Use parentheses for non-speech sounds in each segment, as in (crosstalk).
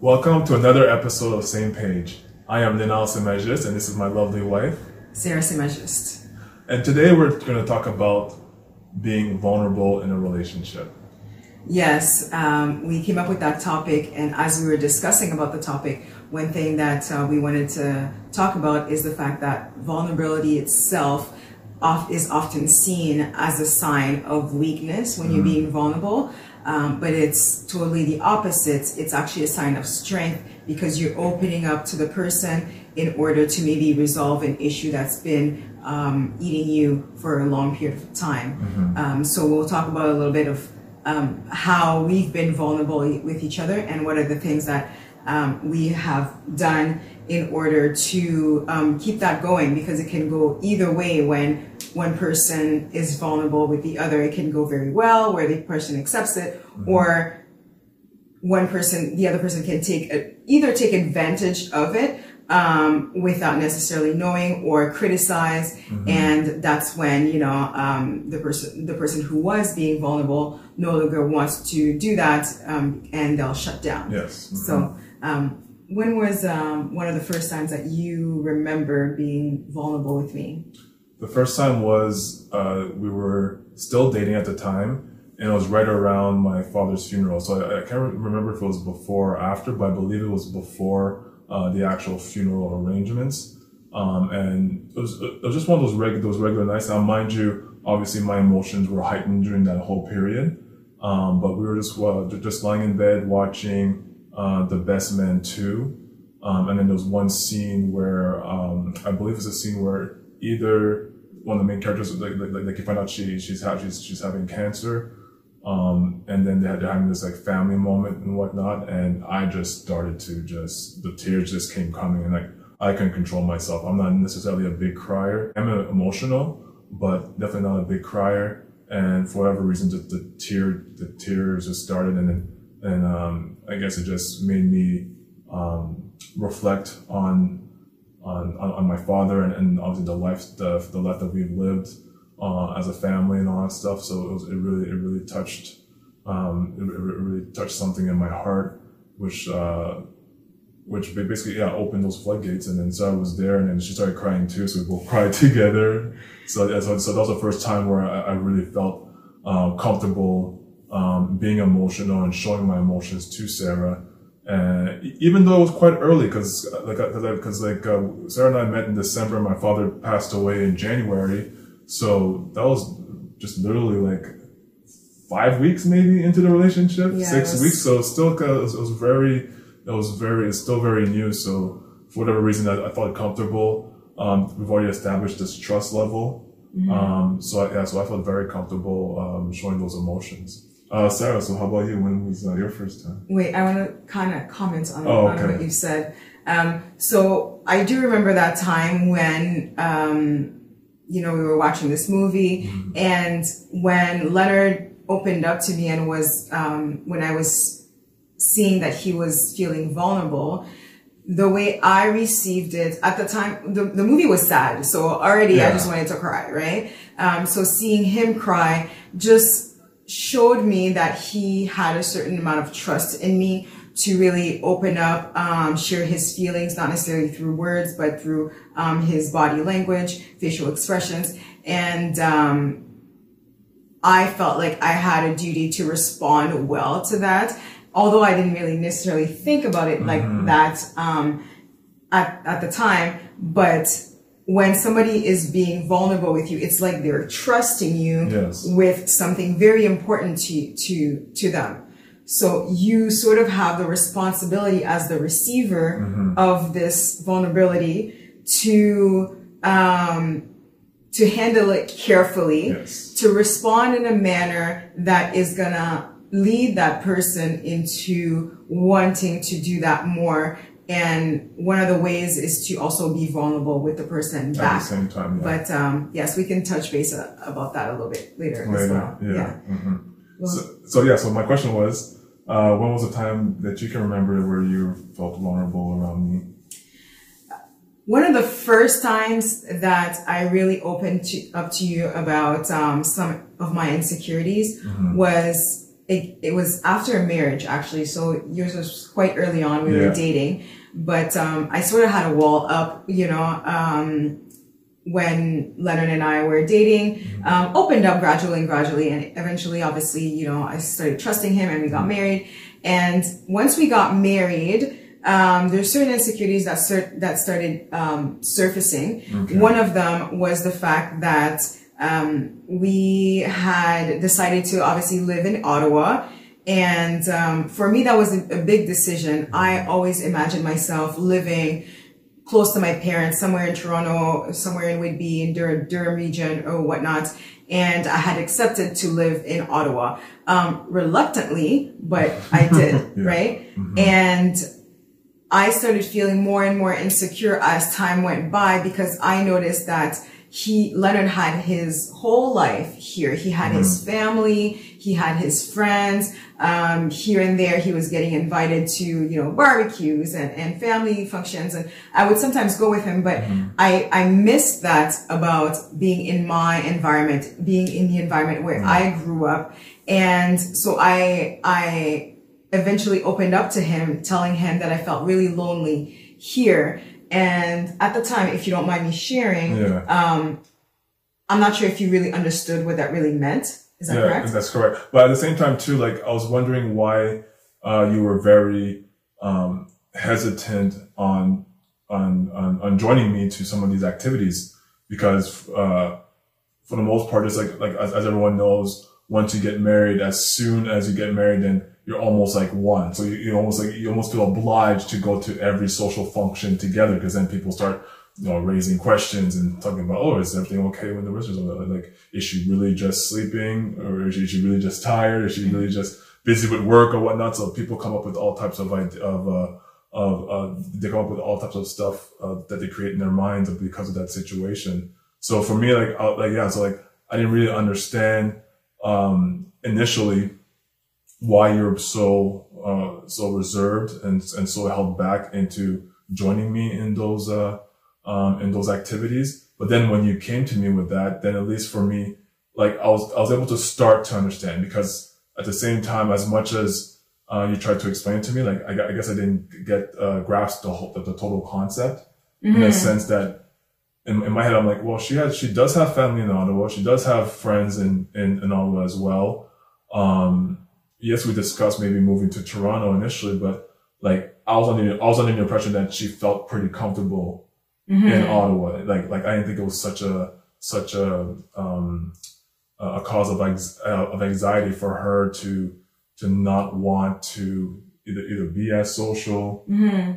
Welcome to another episode of Same Page. I am Ninal Semejist, and this is my lovely wife. Sarah Semejist. And today we're going to talk about being vulnerable in a relationship. Yes, um, we came up with that topic, and as we were discussing about the topic, one thing that uh, we wanted to talk about is the fact that vulnerability itself off, is often seen as a sign of weakness when you're being vulnerable. Um, but it's totally the opposite. It's actually a sign of strength because you're opening up to the person in order to maybe resolve an issue that's been um, eating you for a long period of time. Um, so we'll talk about a little bit of um, how we've been vulnerable with each other and what are the things that um, we have done in order to um, keep that going because it can go either way when one person is vulnerable with the other. It can go very well where the person accepts it or one person, the other person can take a, either take advantage of it um, without necessarily knowing or criticize, and that's when you know um, the person the person who was being vulnerable no longer wants to do that, um, and they'll shut down. Yes. So, um, when was um, one of the first times that you remember being vulnerable with me? The first time was uh, we were still dating at the time, and it was right around my father's funeral. So I, I can't remember if it was before or after, but I believe it was before uh, the actual funeral arrangements. Um, and it was, it was just one of those regular those regular nights. Now, mind you, obviously my emotions were heightened during that whole period. Um, but we were just uh, just lying in bed watching uh, The Best Man Two. Um, and then there was one scene where um, I believe it's a scene where either one of the main characters like like, like you find out she she's ha- she's she's having cancer, um, and then they had, they're having this like family moment and whatnot, and I just started to just the tears just came coming, and like I couldn't control myself. I'm not necessarily a big crier. I'm uh, emotional, but definitely not a big crier. And for whatever reason, just the tear the tears just started, and then and um, I guess it just made me um, reflect on on, on, my father and, and obviously the life the, the life that we've lived uh, as a family and all that stuff. So it was it really it really touched um, it, it really touched something in my heart, which uh, which basically yeah opened those floodgates. And then Sarah was there, and then she started crying too. So we both (laughs) cried together. So so, so that was the first time where I, I really felt uh, comfortable um, being emotional and showing my emotions to Sarah. And e- even though it was quite early, because like because like uh, Sarah and I met in December, my father passed away in January, so that was just literally like five weeks maybe into the relationship, Yeah, six was- weeks. So still it was, it was very, it was very, it's still very new. So for whatever reason, I, I felt comfortable. Um, we've already established this trust level. Mm-hmm. Um, so I, yeah, so I felt very comfortable um, showing those emotions. Uh, Sarah, so how about you? When was uh, your first time? Wait, I want to kind of comment on, Oh, on what you said. Um, so I do remember that time when, um, you know, we were watching this movie Mm-hmm. and when Leonard opened up to me and was, um, when I was seeing that he was feeling vulnerable, the way I received it at the time, the, the movie was sad. So already I just wanted to cry, right? Um, so seeing him cry just showed me that he had a certain amount of trust in me to really open up, um, share his feelings, not necessarily through words, but through um, his body language, facial expressions. And um, I felt like I had a duty to respond well to that. Although I didn't really necessarily think about it like that um, at, at the time, but when somebody is being vulnerable with you, it's like they're trusting you Yes. with something very important to, to, to them. So you sort of have the responsibility as the receiver of this vulnerability to, um, to handle it carefully, Yes. to respond in a manner that is gonna lead that person into wanting to do that more. And one of the ways is to also be vulnerable with the person At back. the same time, yeah. But um, yes, we can touch base uh, about that a little bit later, as well. yeah. hmm so, so yeah, so my question was, uh, when was the time that you can remember where you felt vulnerable around me? One of the first times that I really opened to, up to you about um, some of my insecurities was it, it was after a marriage actually. So yours was quite early on. We Yeah. were dating, but um, I sort of had a wall up, you know, um, when Leonard and I were dating, um, opened up gradually and gradually. And eventually, obviously, you know, I started trusting him and we got married. And once we got married, um, there's certain insecurities that cer- that started um, surfacing. One of them was the fact that um, we had decided to obviously live in Ottawa. And um, for me, that was a, a big decision. I always imagined myself living close to my parents, somewhere in Toronto, somewhere in Whitby, in Durham, Durham region or whatnot. And I had accepted to live in Ottawa, um, reluctantly, but I (laughs) did, right? And I started feeling more and more insecure as time went by because I noticed that he, Leonard had his whole life here. He had his family, he had his friends, um, here and there he was getting invited to, you know, barbecues and, and family functions. And I would sometimes go with him, but I, I missed that about being in my environment, being in the environment where I grew up. And so I, I, eventually opened up to him, telling him that I felt really lonely here. And at the time, if you don't mind me sharing, Yeah. um, I'm not sure if you really understood what that really meant. Is that yeah, correct? that's correct. But at the same time, too, like I was wondering why uh, you were very um, hesitant on, on on on joining me to some of these activities because uh, for the most part, it's like like as, as everyone knows, once you get married, as soon as you get married, then you're almost like one. So you, you almost like you almost feel obliged to go to every social function together because then people start you know raising questions and talking about oh is everything okay when the wizards are like is she really just sleeping? Or is she, is she really just tired? Is she really just busy with work or whatnot? So people come up with all types of of uh, of uh, they come up with all types of stuff uh, that they create in their minds because of that situation. So for me, like, I, like yeah, so like I didn't really understand um, initially why you're so uh, so reserved and and so held back into joining me in those uh, um, in those activities. But then when you came to me with that, then at least for me, like I was I was able to start to understand because at the same time, as much as uh, you tried to explain to me, like I, I guess I didn't get uh, grasp the whole the, the total concept in a sense that in, in my head I'm like, well, she has she does have family in Ottawa, she does have friends in in, in Ottawa as well. Um, yes, we discussed maybe moving to Toronto initially, but like I was under I was under the impression that she felt pretty comfortable in Ottawa. Like like I didn't think it was such a such a um a cause of ex- uh, of anxiety for her to to not want to either either be as social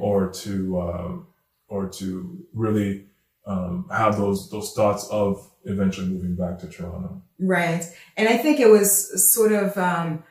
or to um, or to really um, have those those thoughts of eventually moving back to Toronto. Right. And I think it was sort of um,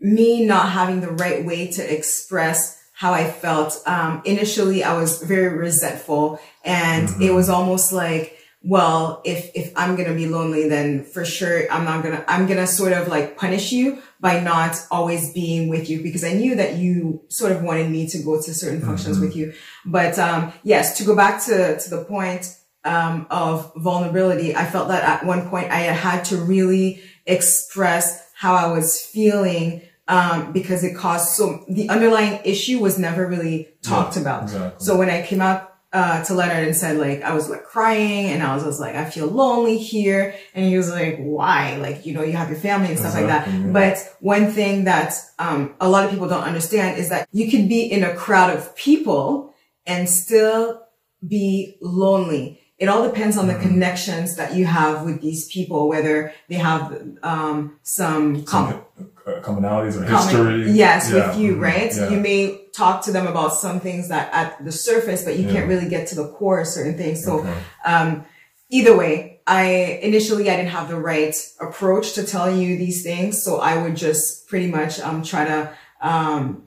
me not having the right way to express how I felt. Um, initially, I was very resentful, and it was almost like, well, if if I'm gonna be lonely, then for sure I'm not gonna I'm gonna sort of like punish you by not always being with you because I knew that you sort of wanted me to go to certain functions with you. But um, yes, to go back to to the point um, of vulnerability, I felt that at one point I had to really express how I was feeling um, because it caused so the underlying issue was never really talked Yeah, about. exactly. So when I came out uh, to Leonard and said like I was like crying and I was just like I feel lonely here, and he was like, "Why? Like you know you have your family and stuff like that." yeah. But one thing that um, a lot of people don't understand is that you can be in a crowd of people and still be lonely. It all depends on the Mm-hmm. connections that you have with these people, whether they have um, some com- Uh, commonalities or common- history. yes, Yeah, with you, mhm, right? yeah. You may talk to them about some things that at the surface, but you Yeah. can't really get to the core of certain things. So, Okay. um, either way, I initially I didn't have the right approach to telling you these things, so I would just pretty much um try to um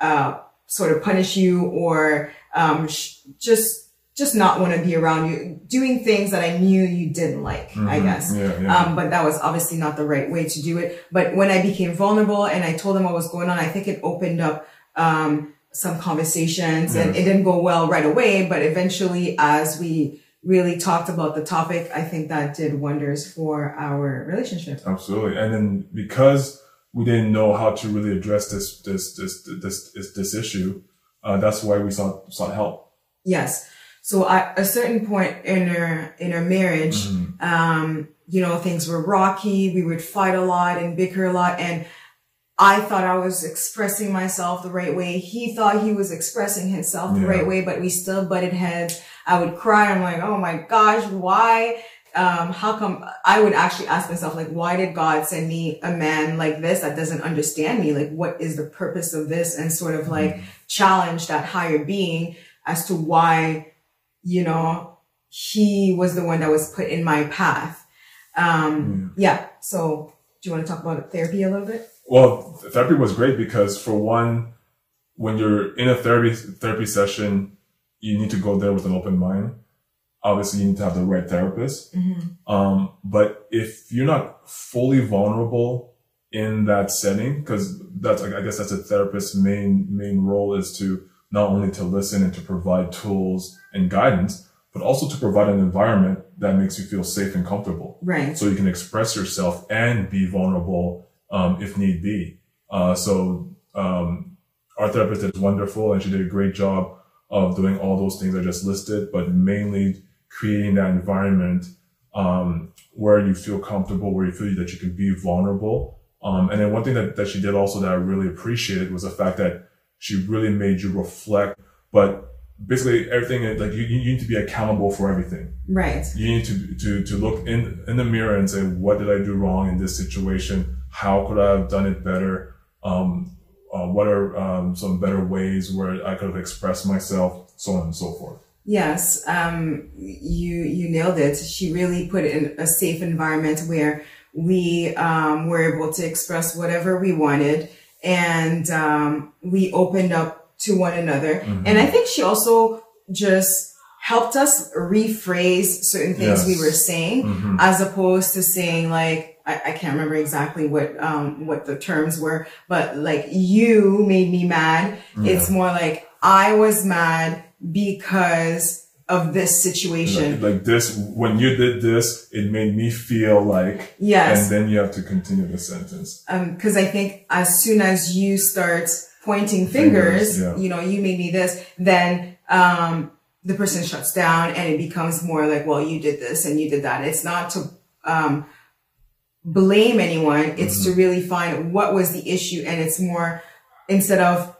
uh sort of punish you or um sh- just just not want to be around you doing things that I knew you didn't like, I Mhm, guess. Yeah, yeah. Um, but that was obviously not the right way to do it. But when I became vulnerable and I told them what was going on, I think it opened up um, some conversations and it didn't go well right away. But eventually, as we really talked about the topic, I think that did wonders for our relationship. Absolutely. And then because we didn't know how to really address this this this this this, this issue. Uh, that's why we sought sought help. Yes. So at a certain point in our in our marriage, mm-hmm. um, you know, things were rocky. We would fight a lot and bicker a lot, and I thought I was expressing myself the right way. He thought he was expressing himself the yeah. right way, but we still butted heads. I would cry. I'm like, oh my gosh, why? um, how come I would actually ask myself, like, why did God send me a man like this that doesn't understand me? Like, what is the purpose of this? And sort of like mm-hmm. challenge that higher being as to why, you know, he was the one that was put in my path. Um, mm. yeah. So do you want to talk about therapy a little bit? Well, therapy was great because for one, when you're in a therapy, therapy session, you need to go there with an open mind obviously you need to have the right therapist. Mm-hmm. Um, but if you're not fully vulnerable in that setting, because that's, I guess that's a therapist's main, main role is to not only to listen and to provide tools and guidance, but also to provide an environment that makes you feel safe and comfortable. Right. So you can express yourself and be vulnerable, um, if need be. Uh, so, um, our therapist is wonderful and she did a great job of doing all those things I just listed, but mainly creating that environment um, where you feel comfortable, where you feel that you can be vulnerable. Um, and then one thing that, that she did also that I really appreciated was the fact that she really made you reflect, but basically everything like you, you need to be accountable for everything. Right. You need to, to, to look in, in the mirror and say, what did I do wrong in this situation? How could I have done it better? Um, uh, what are um, some better ways where I could have expressed myself, so on and so forth. Yes, um, you you nailed it. She really put it in a safe environment where we um, were able to express whatever we wanted, and um, we opened up to one another. Mm-hmm. And I think she also just helped us rephrase certain things yes. we were saying, mm-hmm. as opposed to saying like I, I can't remember exactly what um, what the terms were, but like you made me mad. Yeah. It's more like I was mad because of this situation. Like, like, this, when you did this, it made me feel like. Yes. And then you have to continue the sentence. Um, cause I think as soon as you start pointing fingers, fingers yeah. you know, you made me this, then, um, the person shuts down and it becomes more like, well, you did this and you did that. It's not to, um, blame anyone. It's mm-hmm. to really find what was the issue. And it's more instead of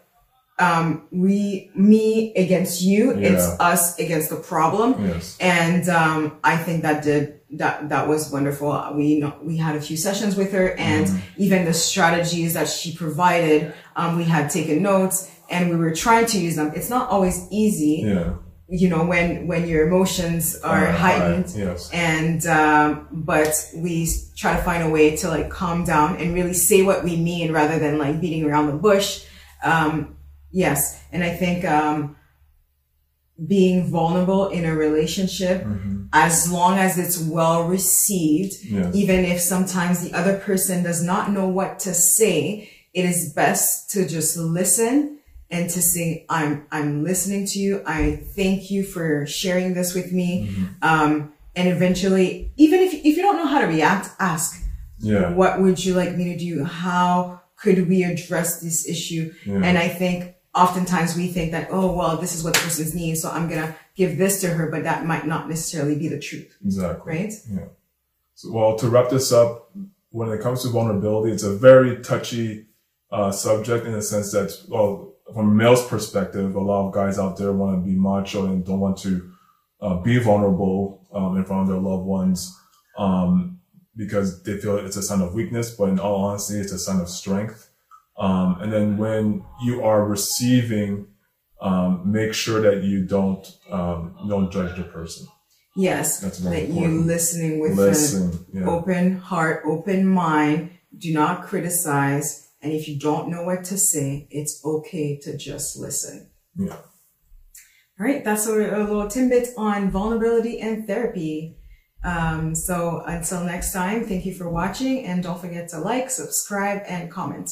um, we, me against you. Yeah. It's us against the problem. Yes. And, um, I think that did, that, that was wonderful. We, we had a few sessions with her and mm. even the strategies that she provided, um, we had taken notes and we were trying to use them. It's not always easy. Yeah. You know, when, when your emotions are heightened right. yes. and, um, but we try to find a way to like calm down and really say what we mean rather than like beating around the bush. Um, Yes. And I think, um, being vulnerable in a relationship, mm-hmm. as long as it's well received, yes. even if sometimes the other person does not know what to say, it is best to just listen and to say, I'm, I'm listening to you. I thank you for sharing this with me. Mm-hmm. Um, and eventually, even if, if you don't know how to react, ask, yeah. what would you like me to do? How could we address this issue? Yeah. And I think oftentimes we think that, oh, well, this is what the person's needs, so I'm going to give this to her, but that might not necessarily be the truth. Exactly. Right? Yeah. So, well, to wrap this up, when it comes to vulnerability, it's a very touchy uh, subject in the sense that, well, from a male's perspective, a lot of guys out there want to be macho and don't want to uh, be vulnerable um, in front of their loved ones um, because they feel it's a sign of weakness, but in all honesty, it's a sign of strength. Um, and then when you are receiving, um, make sure that you don't um, don't judge the person. Yes, that's that important. you listening with Listen, an yeah. open heart, open mind. Do not criticize, and if you don't know what to say, it's okay to just listen. Yeah. All right, that's a, a little tidbit on vulnerability and therapy. Um, so until next time, thank you for watching, and don't forget to like, subscribe, and comment.